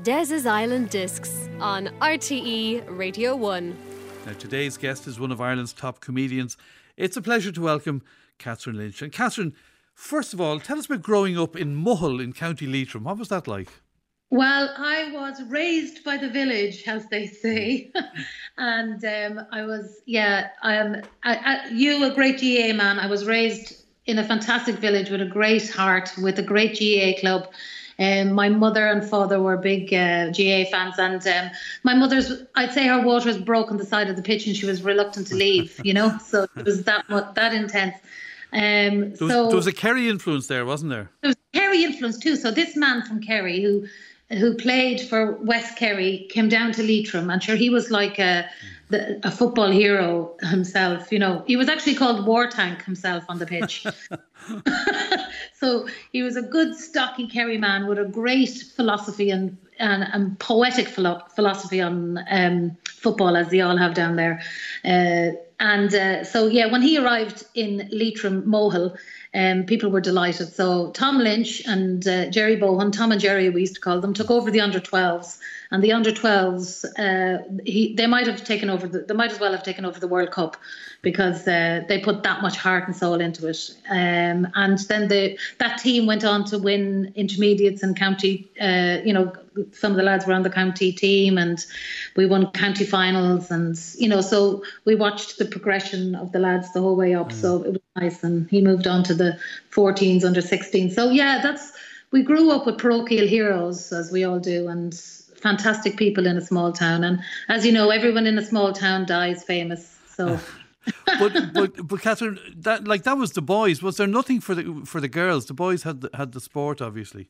Des's Island Discs on RTE Radio 1. Now, today's guest is one of Ireland's top comedians. It's a pleasure to welcome Catherine Lynch. And Catherine, first of all, tell us about growing up in Mohill in County Leitrim. What was that like? Well, I was raised by the village, as they say, and um, I was, yeah, um, I, I, you a great GAA man. I was raised in a fantastic village with a great heart, with a great GAA club. Um, my mother and father were big uh, GAA fans, and um, my mother's, I'd say her water was broken the side of the pitch, and she was reluctant to leave. You know, so it was that that intense. Um, there was, so there was a Kerry influence there, wasn't there? There was Kerry influence too. So this man from Kerry who who played for West Kerry came down to Leitrim, I'm sure he was like a the, a football hero himself. You know, he was actually called War Tank himself on the pitch. so he was a good, stocky Kerry man with a great philosophy and and, and poetic philo- philosophy on um, football, as they all have down there. Uh, and uh, so, yeah, when he arrived in Leitrim, Mohill, um, people were delighted. So Tom Lynch and uh, Jerry Bohan, Tom and Jerry, we used to call them, took over the under 12s. And the under 12s, uh, he, they might have taken over, the, they might as well have taken over the World Cup because uh, they put that much heart and soul into it. Um, and then the that team went on to win intermediates and county. Uh, you know, some of the lads were on the county team, and we won county finals. And you know, so we watched the progression of the lads the whole way up. Mm. So it was nice. And he moved on to the 14s, under 16. So yeah, that's we grew up with parochial heroes, as we all do, and fantastic people in a small town. And as you know, everyone in a small town dies famous. So. but but but Catherine, that like that was the boys. Was there nothing for the for the girls? The boys had the, had the sport, obviously.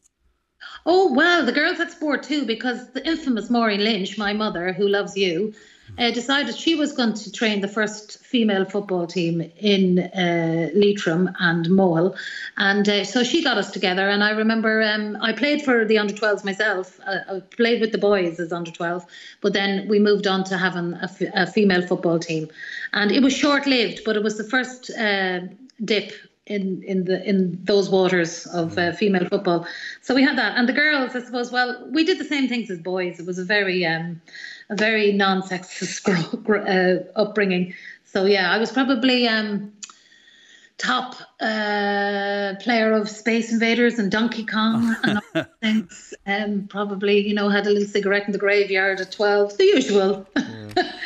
Oh well, the girls had sport too because the infamous Maureen Lynch, my mother, who loves you, uh, decided she was going to train the first female football team in uh, Leitrim and Mohill. And uh, so she got us together. And I remember um, I played for the under 12s myself. I, I, played with the boys as under 12, but then we moved on to having a, f- a female football team. And it was short lived, but it was the first uh, dip in in the in those waters of uh, female football. So we had that, and the girls, I suppose. Well, we did the same things as boys. It was a very um, a very non-sexist uh, upbringing. So yeah, I was probably um, top uh, player of Space Invaders and Donkey Kong and all things. Um, probably you know had a little cigarette in the graveyard at twelve, the usual. Yeah.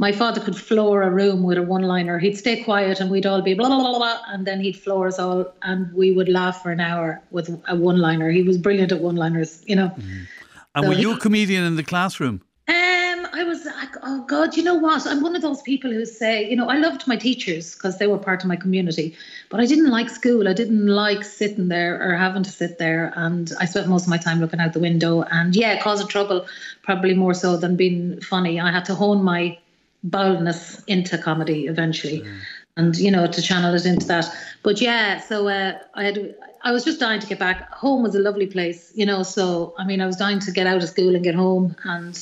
my father could floor a room with a one liner. He'd stay quiet and we'd all be blah, blah, blah, blah, and then he'd floor us all and we would laugh for an hour with a one liner. He was brilliant at one liners, you know. Mm. And so were you a comedian in the classroom? Um, I was like, oh God, you know what? I'm one of those people who say, you know, I loved my teachers because they were part of my community, but I didn't like school. I didn't like sitting there or having to sit there. And I spent most of my time looking out the window and, yeah, causing trouble, probably more so than being funny. I had to hone my boldness into comedy eventually. Mm. And you know to channel it into that, but yeah. So uh, I had, I was just dying to get back. Home was a lovely place, you know. So I mean, I was dying to get out of school and get home. And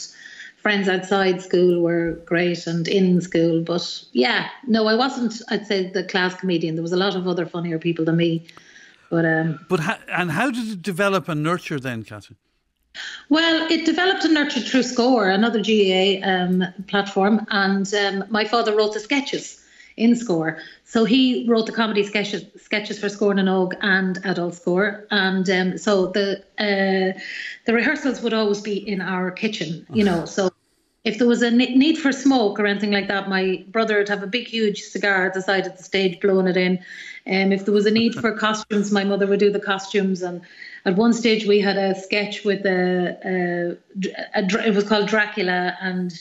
friends outside school were great and in school. But yeah, no, I wasn't. I'd say the class comedian. There was a lot of other funnier people than me. But um, but ha- and how did it develop and nurture then, Catherine? Well, it developed and nurtured through Score, another GAA um, platform, and um, my father wrote the sketches in Score. So he wrote the comedy sketches, sketches for Score and Og and Adult Score, and um, so the uh, the rehearsals would always be in our kitchen, you know. So if there was a need for smoke or anything like that, my brother would have a big, huge cigar at the side of the stage, blowing it in. And um, if there was a need for costumes, my mother would do the costumes and at one stage we had a sketch with a, a, a it was called Dracula and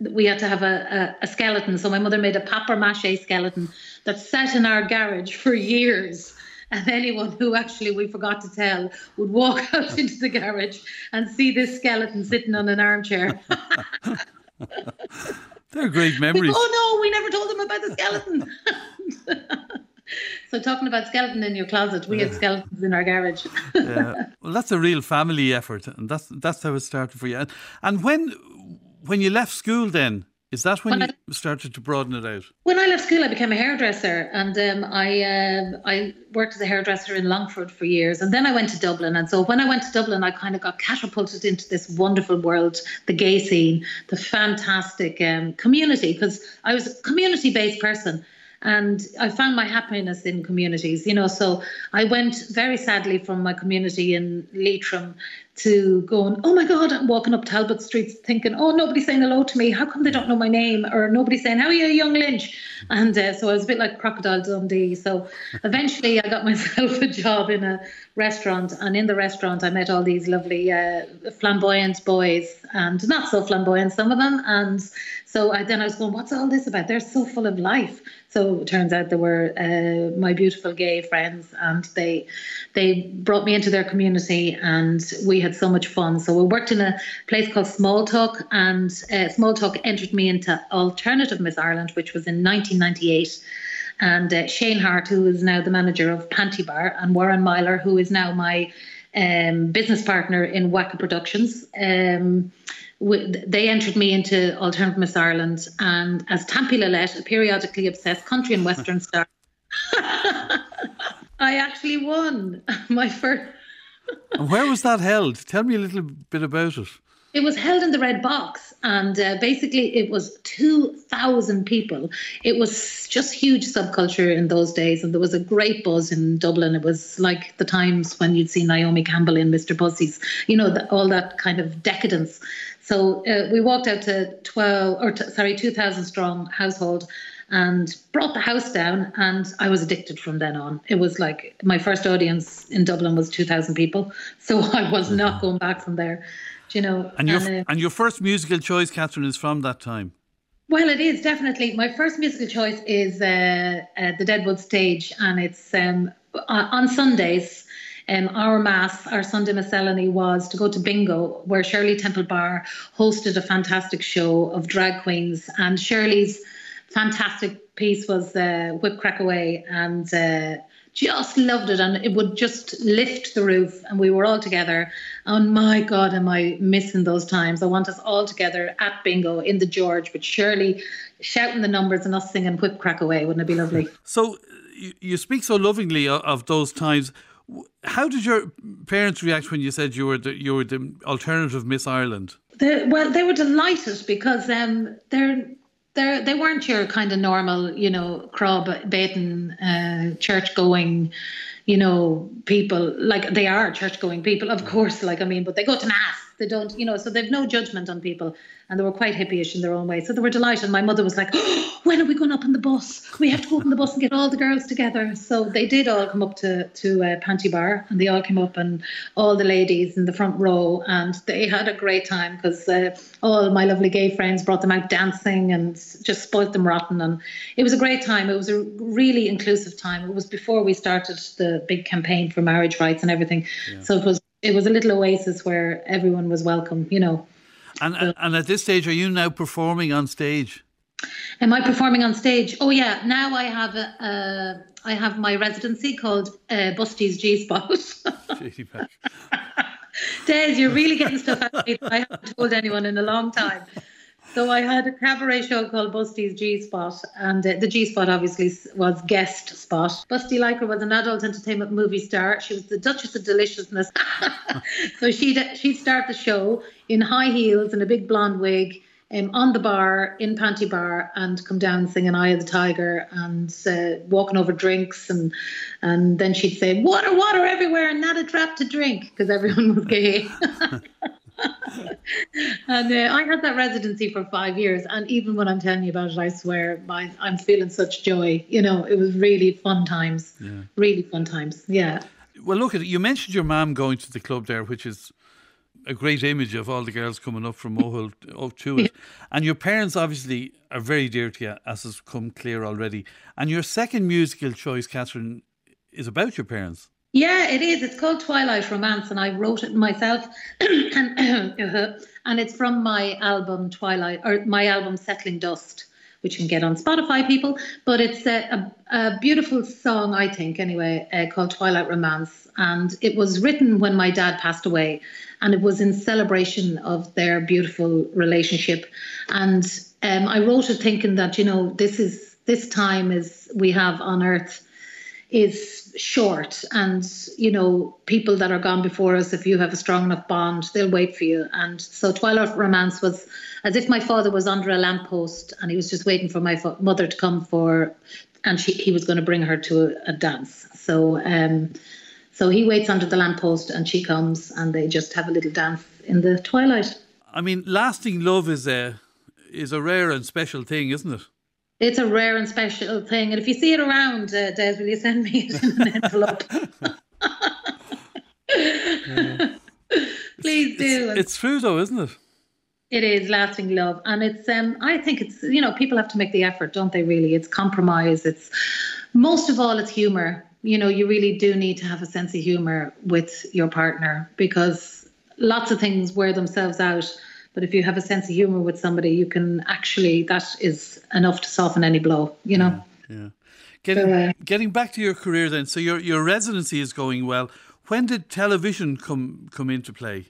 we had to have a, a, a, skeleton. So my mother made a papier mache skeleton that sat in our garage for years. And anyone who actually we forgot to tell would walk out into the garage and see this skeleton sitting on an armchair. They're great memories. oh no, we never told them about the skeleton. so talking about skeleton in your closet, we had skeletons in our garage. yeah. Well, that's a real family effort, and that's that's how it started for you. And, and when when you left school, then is that when, when you I, started to broaden it out? When I left school, I became a hairdresser, and um, I uh, I worked as a hairdresser in Longford for years, and then I went to Dublin. And so when I went to Dublin, I kind of got catapulted into this wonderful world, the gay scene, the fantastic um, community, because I was a community-based person and I found my happiness in communities, you know. So I went very sadly from my community in Leitrim to going, oh my God, I'm walking up Talbot Street thinking, oh, nobody's saying hello to me. How come they don't know my name? Or nobody's saying, how are you, young Lynch? And uh, so I was a bit like Crocodile Dundee. So eventually I got myself a job in a restaurant. And in the restaurant, I met all these lovely uh, flamboyant boys and not so flamboyant, some of them. And so I, then I was going, what's all this about? They're so full of life. So it turns out they were uh, my beautiful gay friends, and they they brought me into their community, and we had so much fun. So we worked in a place called Small Talk, and uh, Small Talk entered me into Alternative Miss Ireland, which was in 1998 and uh, Shane Hart, who is now the manager of Panti Bar, and Warren Myler, who is now my um, business partner in Waka Productions. Um, they entered me into Alternative Miss Ireland, and as Tampi Lillette, a periodically obsessed country and western star, I actually won my first. where was that held? Tell me a little bit about it. It was held in the Red Box, and uh, basically it was 2,000 people. It was just huge subculture in those days, and there was a great buzz in Dublin. It was like the times when you'd see Naomi Campbell in Mr. Pussy's, you know, the, all that kind of decadence. So uh, we walked out to 12 or t- sorry 2,000 strong household and brought the house down and I was addicted from then on. It was like my first audience in Dublin was 2,000 people, so I was not mm-hmm. going back from there. You know? And your and, uh, and your first musical choice, Catherine, is from that time. Well, it is definitely my first musical choice is uh, uh, the Deadwood Stage, and it's um, on Sundays um, our mass, our Sunday miscellany was to go to bingo, where Shirley Temple Bar hosted a fantastic show of drag queens. And Shirley's fantastic piece was uh, Whip Crack Away, and uh, just loved it. And it would just lift the roof, and we were all together. And my God, am I missing those times? I want us all together at bingo in the George but Shirley shouting the numbers and us singing Whip Crack Away. Wouldn't it be lovely? So you speak so lovingly of those times. How did your parents react when you said you were the, you were the alternative Miss Ireland? They, well, they were delighted because um, they're they they weren't your kind of normal, you know, crab baiting, uh, church going, you know, people. Like they are church going people, of course. Like I mean, but they go to mass. They don't, you know, so they've no judgment on people and they were quite hippyish in their own way. So they were delighted. My mother was like, oh, "When are we going up on the bus? We have to go up on the bus and get all the girls together." So they did all come up to to uh, Panti Bar, and they all came up, and all the ladies in the front row, and they had a great time because uh, all my lovely gay friends brought them out dancing and just spoilt them rotten, and it was a great time. It was a really inclusive time. It was before we started the big campaign for marriage rights and everything, yeah. so it was it was a little oasis where everyone was welcome, you know. And so, and at this stage, are you now performing on stage? Am I performing on stage? Oh yeah, now I have a, uh, I have my residency called uh, Busty's G Spot. Des, you're really getting stuff out of me that I haven't told anyone in a long time. So I had a cabaret show called Busty's G Spot, and uh, the G Spot obviously was guest spot. Busty Liker was an adult entertainment movie star. She was the Duchess of Deliciousness. so she'd she'd start the show in high heels and a big blonde wig. Um, on the bar in Panti Bar and come down singing "Eye of the Tiger" and uh, walking over drinks and and then she'd say "Water, water everywhere, and not a drop to drink" because everyone was gay. and uh, I had that residency for five years, and even when I'm telling you about it, I swear my, I'm feeling such joy. You know, it was really fun times. Yeah. Really fun times. Yeah. Well, look at it. You mentioned your mom going to the club there, which is a great image of all the girls coming up from Mohill up to it. And your parents obviously are very dear to you, as has come clear already. And your second musical choice, Catherine, is about your parents. Yeah, it is. It's called Twilight Romance, and I wrote it myself, and, and it's from my album Twilight or my album Settling Dust, which you can get on Spotify, people. But it's a, a, a beautiful song, I think, anyway, uh, called Twilight Romance, and it was written when my dad passed away, and it was in celebration of their beautiful relationship, and um, I wrote it thinking that you know this is this time is we have on Earth is short and you know people that are gone before us if you have a strong enough bond they'll wait for you. And so twilight romance was as if my father was under a lamppost and he was just waiting for my mother to come for and she, he was going to bring her to a, a dance. So um so he waits under the lamppost and she comes and they just have a little dance in the twilight. I mean, lasting love is a is a rare and special thing, isn't it? It's a rare and special thing, and if you see it around, uh, Des, will you send me it in an envelope? Please do. It's, it's true, though, isn't it? It is lasting love, and it's. Um, I think it's. You know, people have to make the effort, don't they? Really, it's compromise. It's most of all, it's humor. You know, you really do need to have a sense of humor with your partner because lots of things wear themselves out. But if you have a sense of humor with somebody, you can actually that is enough to soften any blow. You know. Yeah. Getting So, uh, getting back to your career then. So your your residency is going well. When did television come come into play?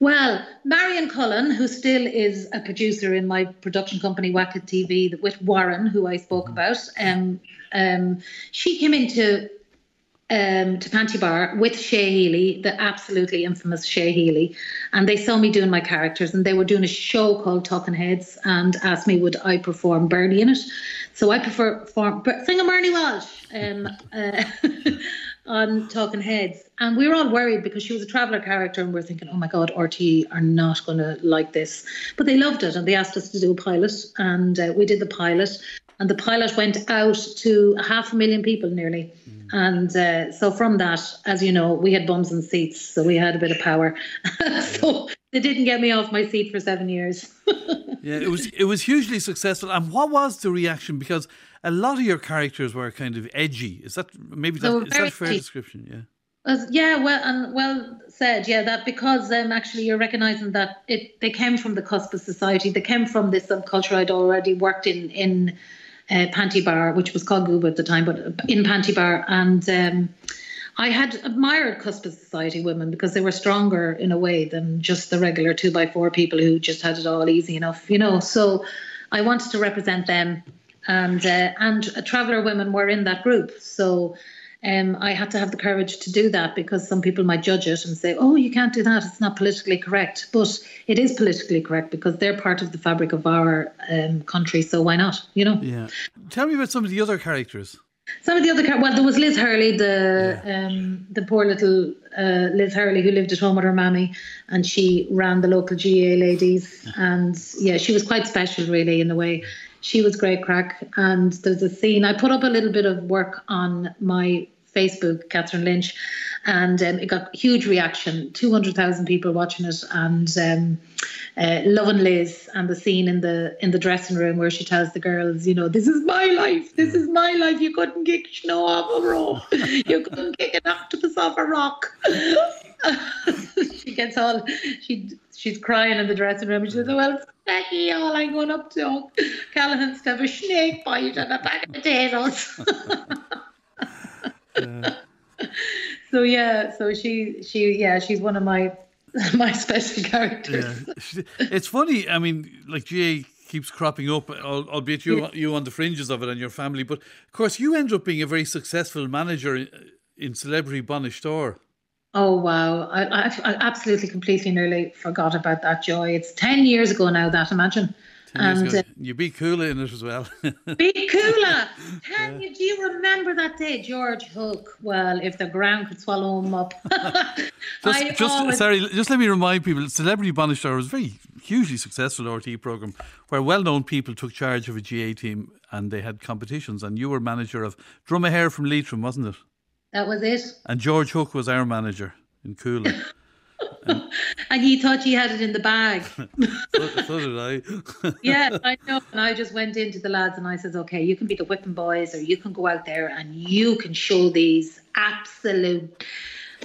Well, Marion Cullen, who still is a producer in my production company Wackett TV with Warren, who I spoke about, um, um, she came into um, to Panti Bar with Shay Healy, the absolutely infamous Shay Healy, and they saw me doing my characters, and they were doing a show called Talking Heads, and asked me would I perform Bernie in it. So I prefer sing Bernie Walsh um, uh, on Talking Heads, and we were all worried because she was a traveller character, and we are thinking, oh my God, RT are not going to like this, but they loved it, and they asked us to do a pilot, and uh, we did the pilot. And the pilot went out to half a million people nearly. And uh, so from that, as you know, we had bums and seats, so we had a bit of power. so they didn't get me off my seat for seven years. Yeah, it was it was hugely successful. And what was the reaction? Because a lot of your characters were kind of edgy. Is that maybe that, is that a fair edgy. description? Yeah. Yeah, well, and well said. Yeah, that because um, actually you're recognizing that it they came from the cusp of society. They came from this subculture I'd already worked in in uh, Panti Bar, which was called Gooba at the time, but in Panti Bar, and um, I had admired cusp of society women because they were stronger in a way than just the regular two by four people who just had it all easy enough, you know. So I wanted to represent them, and uh, and traveller women were in that group. So um, I had to have the courage to do that because some people might judge it and say, "Oh, you can't do that; it's not politically correct." But it is politically correct because they're part of the fabric of our um, country. So why not? You know. Yeah. Tell me about some of the other characters. Some of the other well, there was Liz Hurley, the um, the poor little uh, Liz Hurley who lived at home with her mammy, and she ran the local GA ladies, and yeah, she was quite special really in a way. She was great crack, and there's a scene I put up a little bit of work on my Facebook, Catherine Lynch, and um, it got huge reaction. Two hundred thousand people watching it, and um, uh, loving Liz and the scene in the in the dressing room where she tells the girls, you know, this is my life, this is my life. You couldn't kick snow off a rope, you couldn't kick an octopus off a rock. she gets all she she's crying in the dressing room. She says, "Well, Becky, all I'm going up to Callahan's to have a snake bite and a bag of potatoes." so yeah, so she she yeah she's one of my my special characters. Yeah. it's funny. I mean, like GA keeps cropping up, albeit you you on the fringes of it and your family. But of course, you end up being a very successful manager in, in Celebrity Bainisteoir. Oh wow! I, I, I absolutely, completely, nearly forgot about that joy. It's ten years ago now. That imagine, and uh, you beat Kula in it as well. Big Cooler. Can you do you remember that day, George Hook? Well, if the ground could swallow him up. Just, just always- sorry, just let me remind people: Celebrity Bainisteoir was a very hugely successful RT program where well-known people took charge of a GA team and they had competitions. And you were manager of Dromahair from Leitrim, wasn't it? That was it. And George Hook was our manager in Coola. and he thought you had it in the bag. so, so did I. yeah, I know. And I just went into the lads and I says, okay, you can be the whipping boys or you can go out there and you can show these absolute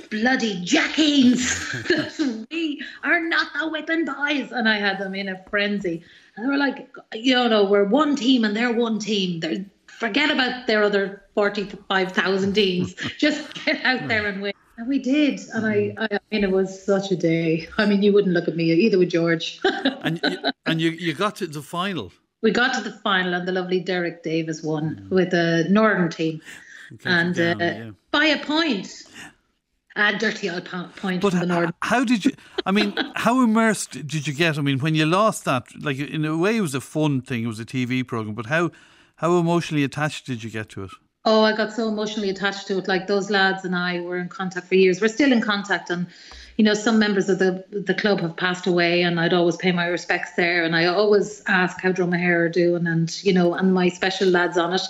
bloody jackings that we are not the whipping boys. And I had them in a frenzy. And they were like, you know, we're one team and they're one team. They're, forget about their other 45,000 teams. Just get out there and win. And we did. And I, I mean, it was such a day. I mean, you wouldn't look at me either with George. and you, and you, you got to the final. We got to the final, and the lovely Derek Davis won mm. with the Northern team. And down, uh, yeah. by a point. A dirty old point but Northern. How did you? I mean, how immersed did you get? I mean, when you lost that, like in a way, it was a fun thing. It was a TV program, but how how emotionally attached did you get to it? Oh, I got so emotionally attached to it. Like those lads and I were in contact for years. We're still in contact, and you know, some members of the the club have passed away, and I'd always pay my respects there, and I always ask how Dromahair are doing, and you know, and my special lads on it.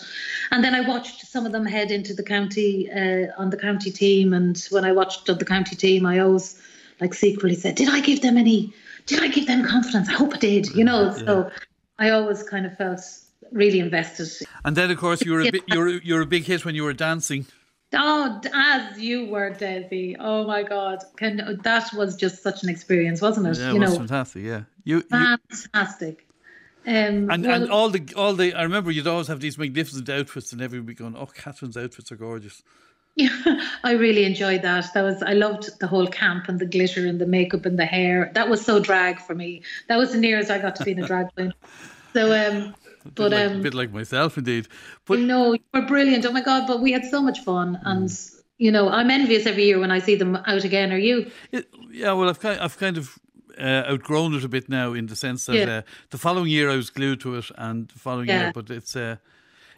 And then I watched some of them head into the county uh, on the county team, and when I watched on the county team, I always like secretly said, "Did I give them any? Did I give them confidence? I hope I did." You know, yeah. so I always kind of felt really invested. And then, of course, you were a bit, you were you're a big hit when you were dancing. Oh, as you were, Desi. Oh my God, Can, that was just such an experience, wasn't it? Yeah, it you was know, fantastic. Yeah, you, fantastic. You, um, and well, and all the all the I remember you'd always have these magnificent outfits, and everybody going, "Oh, Catherine's outfits are gorgeous." Yeah, I really enjoyed that. That was I loved the whole camp and the glitter and the makeup and the hair. That was so drag for me. That was the nearest I got to being a drag queen. So um, but like, um, a bit like myself, indeed. But no, you were brilliant. Oh my god! But we had so much fun, mm. and you know, I'm envious every year when I see them out again. Are you? It, yeah, well, I've kind, I've kind of uh, outgrown it a bit now, in the sense that yeah. uh, the following year I was glued to it, and the following yeah. year, but it's uh,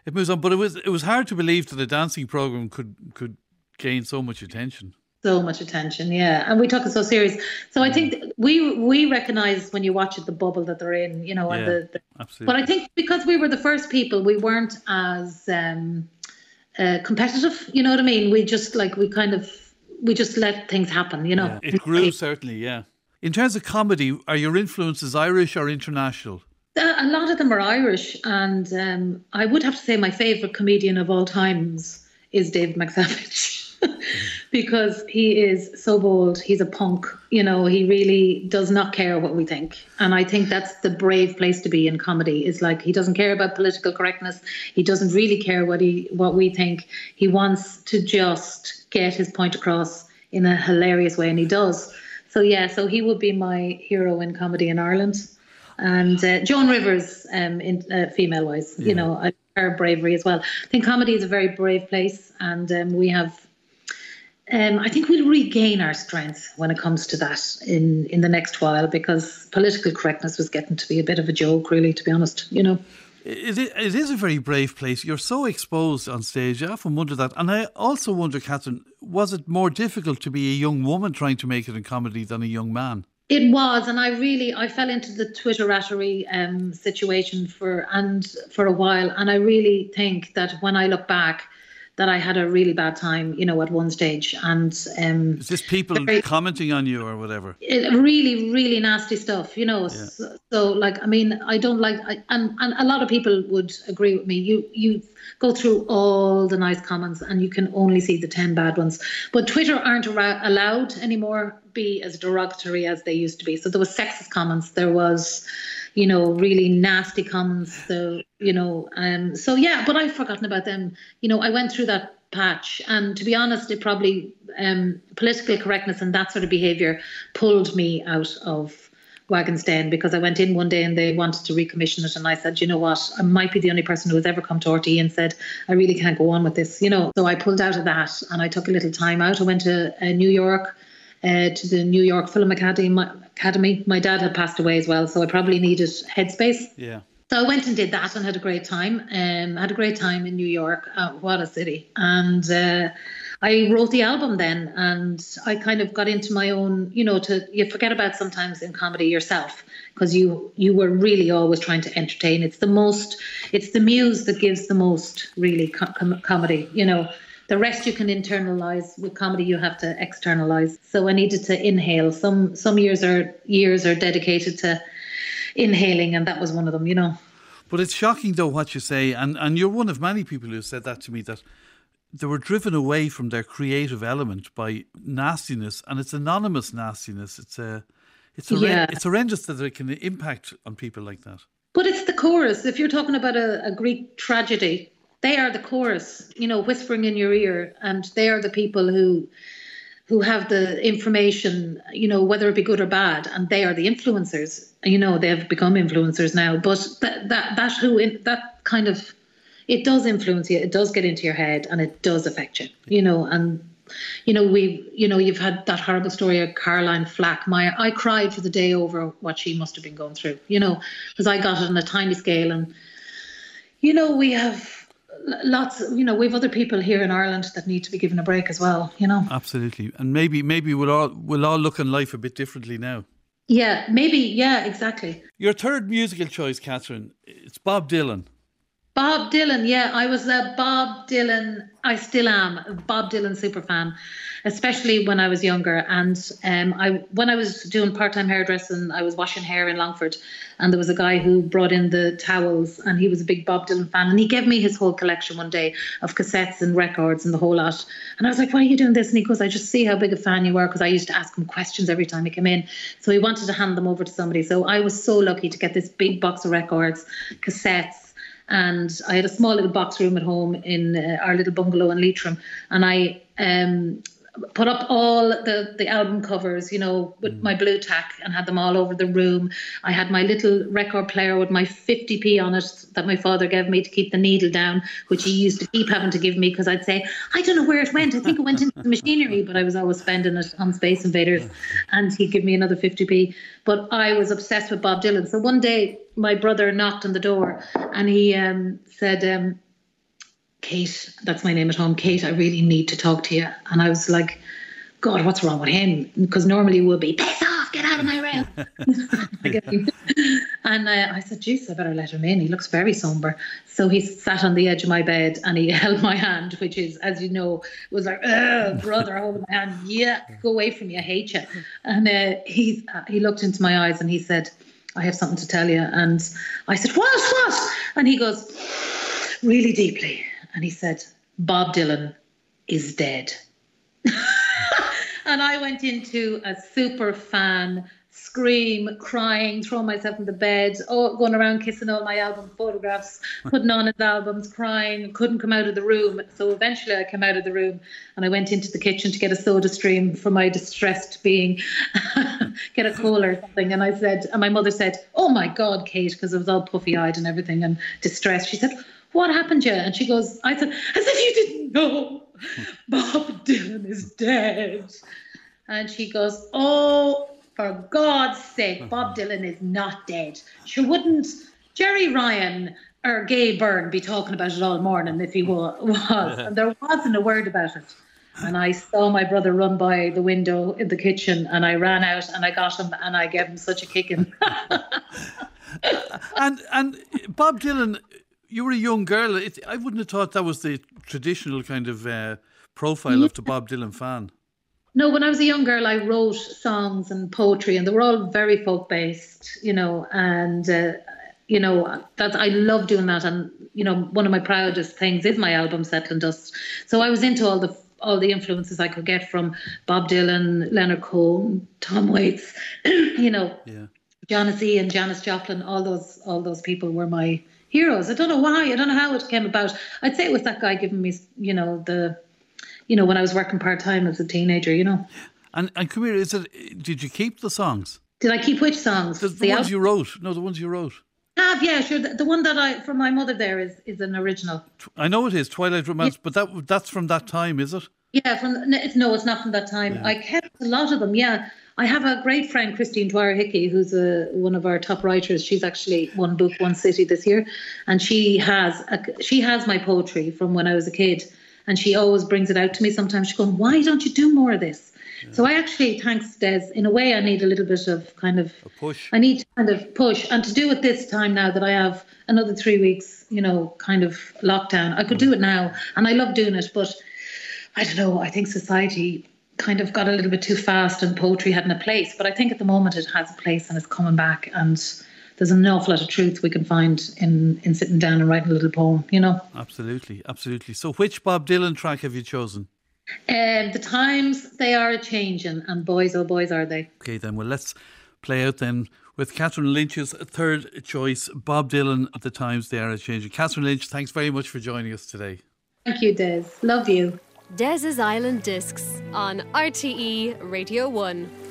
it moves on. But it was it was hard to believe that a dancing program could could gain so much attention so much attention yeah. And we took it so serious. So i think we we recognize when you watch it the bubble that they're in you know yeah, and the, the absolutely. but i think because we were the first people we weren't as um uh, competitive you know what i mean? We just like we kind of we just let things happen you know? Yeah, it grew certainly yeah. In terms of comedy are your influences irish or international? Uh, a lot of them are irish and um, i would have to say my favorite comedian of all times is david mcsavage because he is so bold. He's a punk. You know, he really does not care what we think. And I think that's the brave place to be in comedy. Is like he doesn't care about political correctness. He doesn't really care what he what we think. He wants to just get his point across in a hilarious way, and he does. So yeah, so he would be my hero in comedy in Ireland. And uh, Joan Rivers, um, in uh, female wise, yeah. you know, her bravery as well. I think comedy is a very brave place, and um, we have um, I think we'll regain our strength when it comes to that in, in the next while because political correctness was getting to be a bit of a joke, really, to be honest, you know. It, it is a very brave place. You're so exposed on stage. I often wonder that. And I also wonder, Catherine, was it more difficult to be a young woman trying to make it in comedy than a young man? It was, and I really I fell into the Twitterattery um, situation for and for a while, and I really think that when I look back, that I had a really bad time, you know, at one stage. And um, is this people very, commenting on you or whatever? It, really, really nasty stuff, you know. Yeah. So, so, like, I mean, I don't like, I, and and a lot of people would agree with me. You you go through all the nice comments, and you can only see the ten bad ones. But Twitter aren't allowed anymore be as derogatory as they used to be. So there was sexist comments. There was you know, really nasty comments. So, you know, um, so yeah, but I've forgotten about them. You know, I went through that patch, and to be honest, it probably um, political correctness and that sort of behaviour pulled me out of Wagon's Den because I went in one day and they wanted to recommission it, and I said, you know what, I might be the only person who has ever come to RTE and said I really can't go on with this, you know. So I pulled out of that and I took a little time out. I went to uh, New York. Uh, to the New York Film Academy, Academy. My dad had passed away as well, so I probably needed headspace. Yeah. So I went and did that and had a great time. Um, had a great time in New York. Uh, what a city! And uh, I wrote the album then, and I kind of got into my own. You know, to you forget about sometimes in comedy yourself because you you were really always trying to entertain. It's the most. It's the muse that gives the most, really, com- comedy. You know, The rest you can internalize. With comedy, you have to externalize. So I needed to inhale. Some some years are years are dedicated to inhaling, and that was one of them. You know. But it's shocking, though, what you say, and and you're one of many people who said that to me that they were driven away from their creative element by nastiness, and it's anonymous nastiness. It's a, it's a, yeah. it's horrendous that it can impact on people like that. But it's the chorus. If you're talking about a, a Greek tragedy, they are the chorus. You know, whispering in your ear, and they are the people who who have the information, you know, whether it be good or bad, and they are the influencers. You know, they have become influencers now. But that that that who in, that kind of it does influence you. It does get into your head, and it does affect you. You know, and you know we you know you've had that horrible story of Caroline Flack. My I cried for the day over what she must have been going through. You know, because I got it on a tiny scale, and you know we have lots you know we've other people here in Ireland that need to be given a break as well you know. Absolutely. And maybe maybe we'll all we'll all look on life a bit differently now. Yeah maybe yeah exactly. Your third musical choice Catherine it's Bob Dylan. Bob Dylan, yeah, I was a Bob Dylan. I still am Bob Dylan super fan, especially when I was younger. And um, I, when I was doing part-time hairdressing, I was washing hair in Longford, and there was a guy who brought in the towels, and he was a big Bob Dylan fan, and he gave me his whole collection one day of cassettes and records and the whole lot. And I was like, "Why are you doing this?" And he goes, "I just see how big a fan you are," because I used to ask him questions every time he came in. So he wanted to hand them over to somebody. So I was so lucky to get this big box of records, cassettes and I had a small little box room at home in uh, our little bungalow in Leitrim, and I um, put up all the the album covers, you know, with mm. my blue Tack and had them all over the room. I had my little record player with my 50p on it that my father gave me to keep the needle down, which he used to keep having to give me because I'd say, I don't know where it went. I think it went into the machinery, but I was always spending it on Space Invaders, and he'd give me another 50p. But I was obsessed with Bob Dylan. So one day my brother knocked on the door and he um, said. Um, Kate, that's my name at home. Kate, I really need to talk to you. And I was like, God, what's wrong with him? Because normally would be, piss off, get out of my room. and uh, I said, geez, I better let him in. He looks very somber. So he sat on the edge of my bed and he held my hand, which is, as you know, was like, brother, hold my hand. Yeah, go away from me. I hate you. And uh, he, uh, he looked into my eyes and he said, I have something to tell you. And I said, what, what? And he goes, really deeply and he said, Bob Dylan is dead. and I went into a super fan scream, crying, throwing myself in the bed, oh, going around kissing all my album photographs, putting on his albums, crying, couldn't come out of the room. So eventually I came out of the room and I went into the kitchen to get a soda stream for my distressed being, get a cola or something. And I said, and my mother said, Oh my God, Kate, because I was all puffy eyed and everything and distressed. She said, what happened, yeah? And she goes, I said, as if you didn't know, Bob Dylan is dead. And she goes, oh, for God's sake, Bob mm-hmm. Dylan is not dead. She wouldn't, Gerry Ryan or Gay Byrne be talking about it all morning if he was. And there wasn't a word about it. And I saw my brother run by the window in the kitchen, and I ran out and I got him, and I gave him such a kicking. and and Bob Dylan you were a young girl. It, I wouldn't have thought that was the traditional kind of uh, profile yeah. of the Bob Dylan fan. No, when I was a young girl, I wrote songs and poetry, and they were all very folk based, you know, and uh, you know that I love doing that. And you know, one of my proudest things is my album Settling Dust. So I was into all the all the influences I could get from Bob Dylan, Leonard Cohen, Tom Waits, you know, yeah. Johnny and Janis Joplin. All those all those people were my heroes. I don't know why. I don't know how it came about. I'd say it was that guy giving me, you know, the, you know, when I was working part time as a teenager, you know. And and come here, is it? Did you keep the songs? Did I keep which songs? The, the, the ones you wrote. No, the ones you wrote. Have yeah, sure. The, the, one that I from my mother there is is an original. I know it is Twilight Romance, yeah. but that that's from that time, is it? Yeah, from no, it's not from that time. Yeah. I kept a lot of them. Yeah, I have a great friend, Christine Dwyer Hickey, who's a, one of our top writers. She's actually one book, one city this year, and she has a, she has my poetry from when I was a kid, and she always brings it out to me. Sometimes she's going, "Why don't you do more of this?" Yeah. So I actually, thanks Des, in a way, I need a little bit of kind of a push. I need to kind of push, and to do it this time now that I have another three weeks, you know, kind of lockdown. I could do it now, and I love doing it, but I don't know. I think society kind of got a little bit too fast and poetry hadn't a place. But I think at the moment it has a place and it's coming back. And there's an awful lot of truth we can find in, in sitting down and writing a little poem, you know? Absolutely, absolutely. So, which Bob Dylan track have you chosen? Um, the times they are a changing, and boys, oh boys, are they? Okay, then, well, let's play out then with Catherine Lynch's third choice, Bob Dylan, at the times they are a changing. Catherine Lynch, thanks very much for joining us today. Thank you, Des. Love you. Des's Island Discs on RTE Radio 1.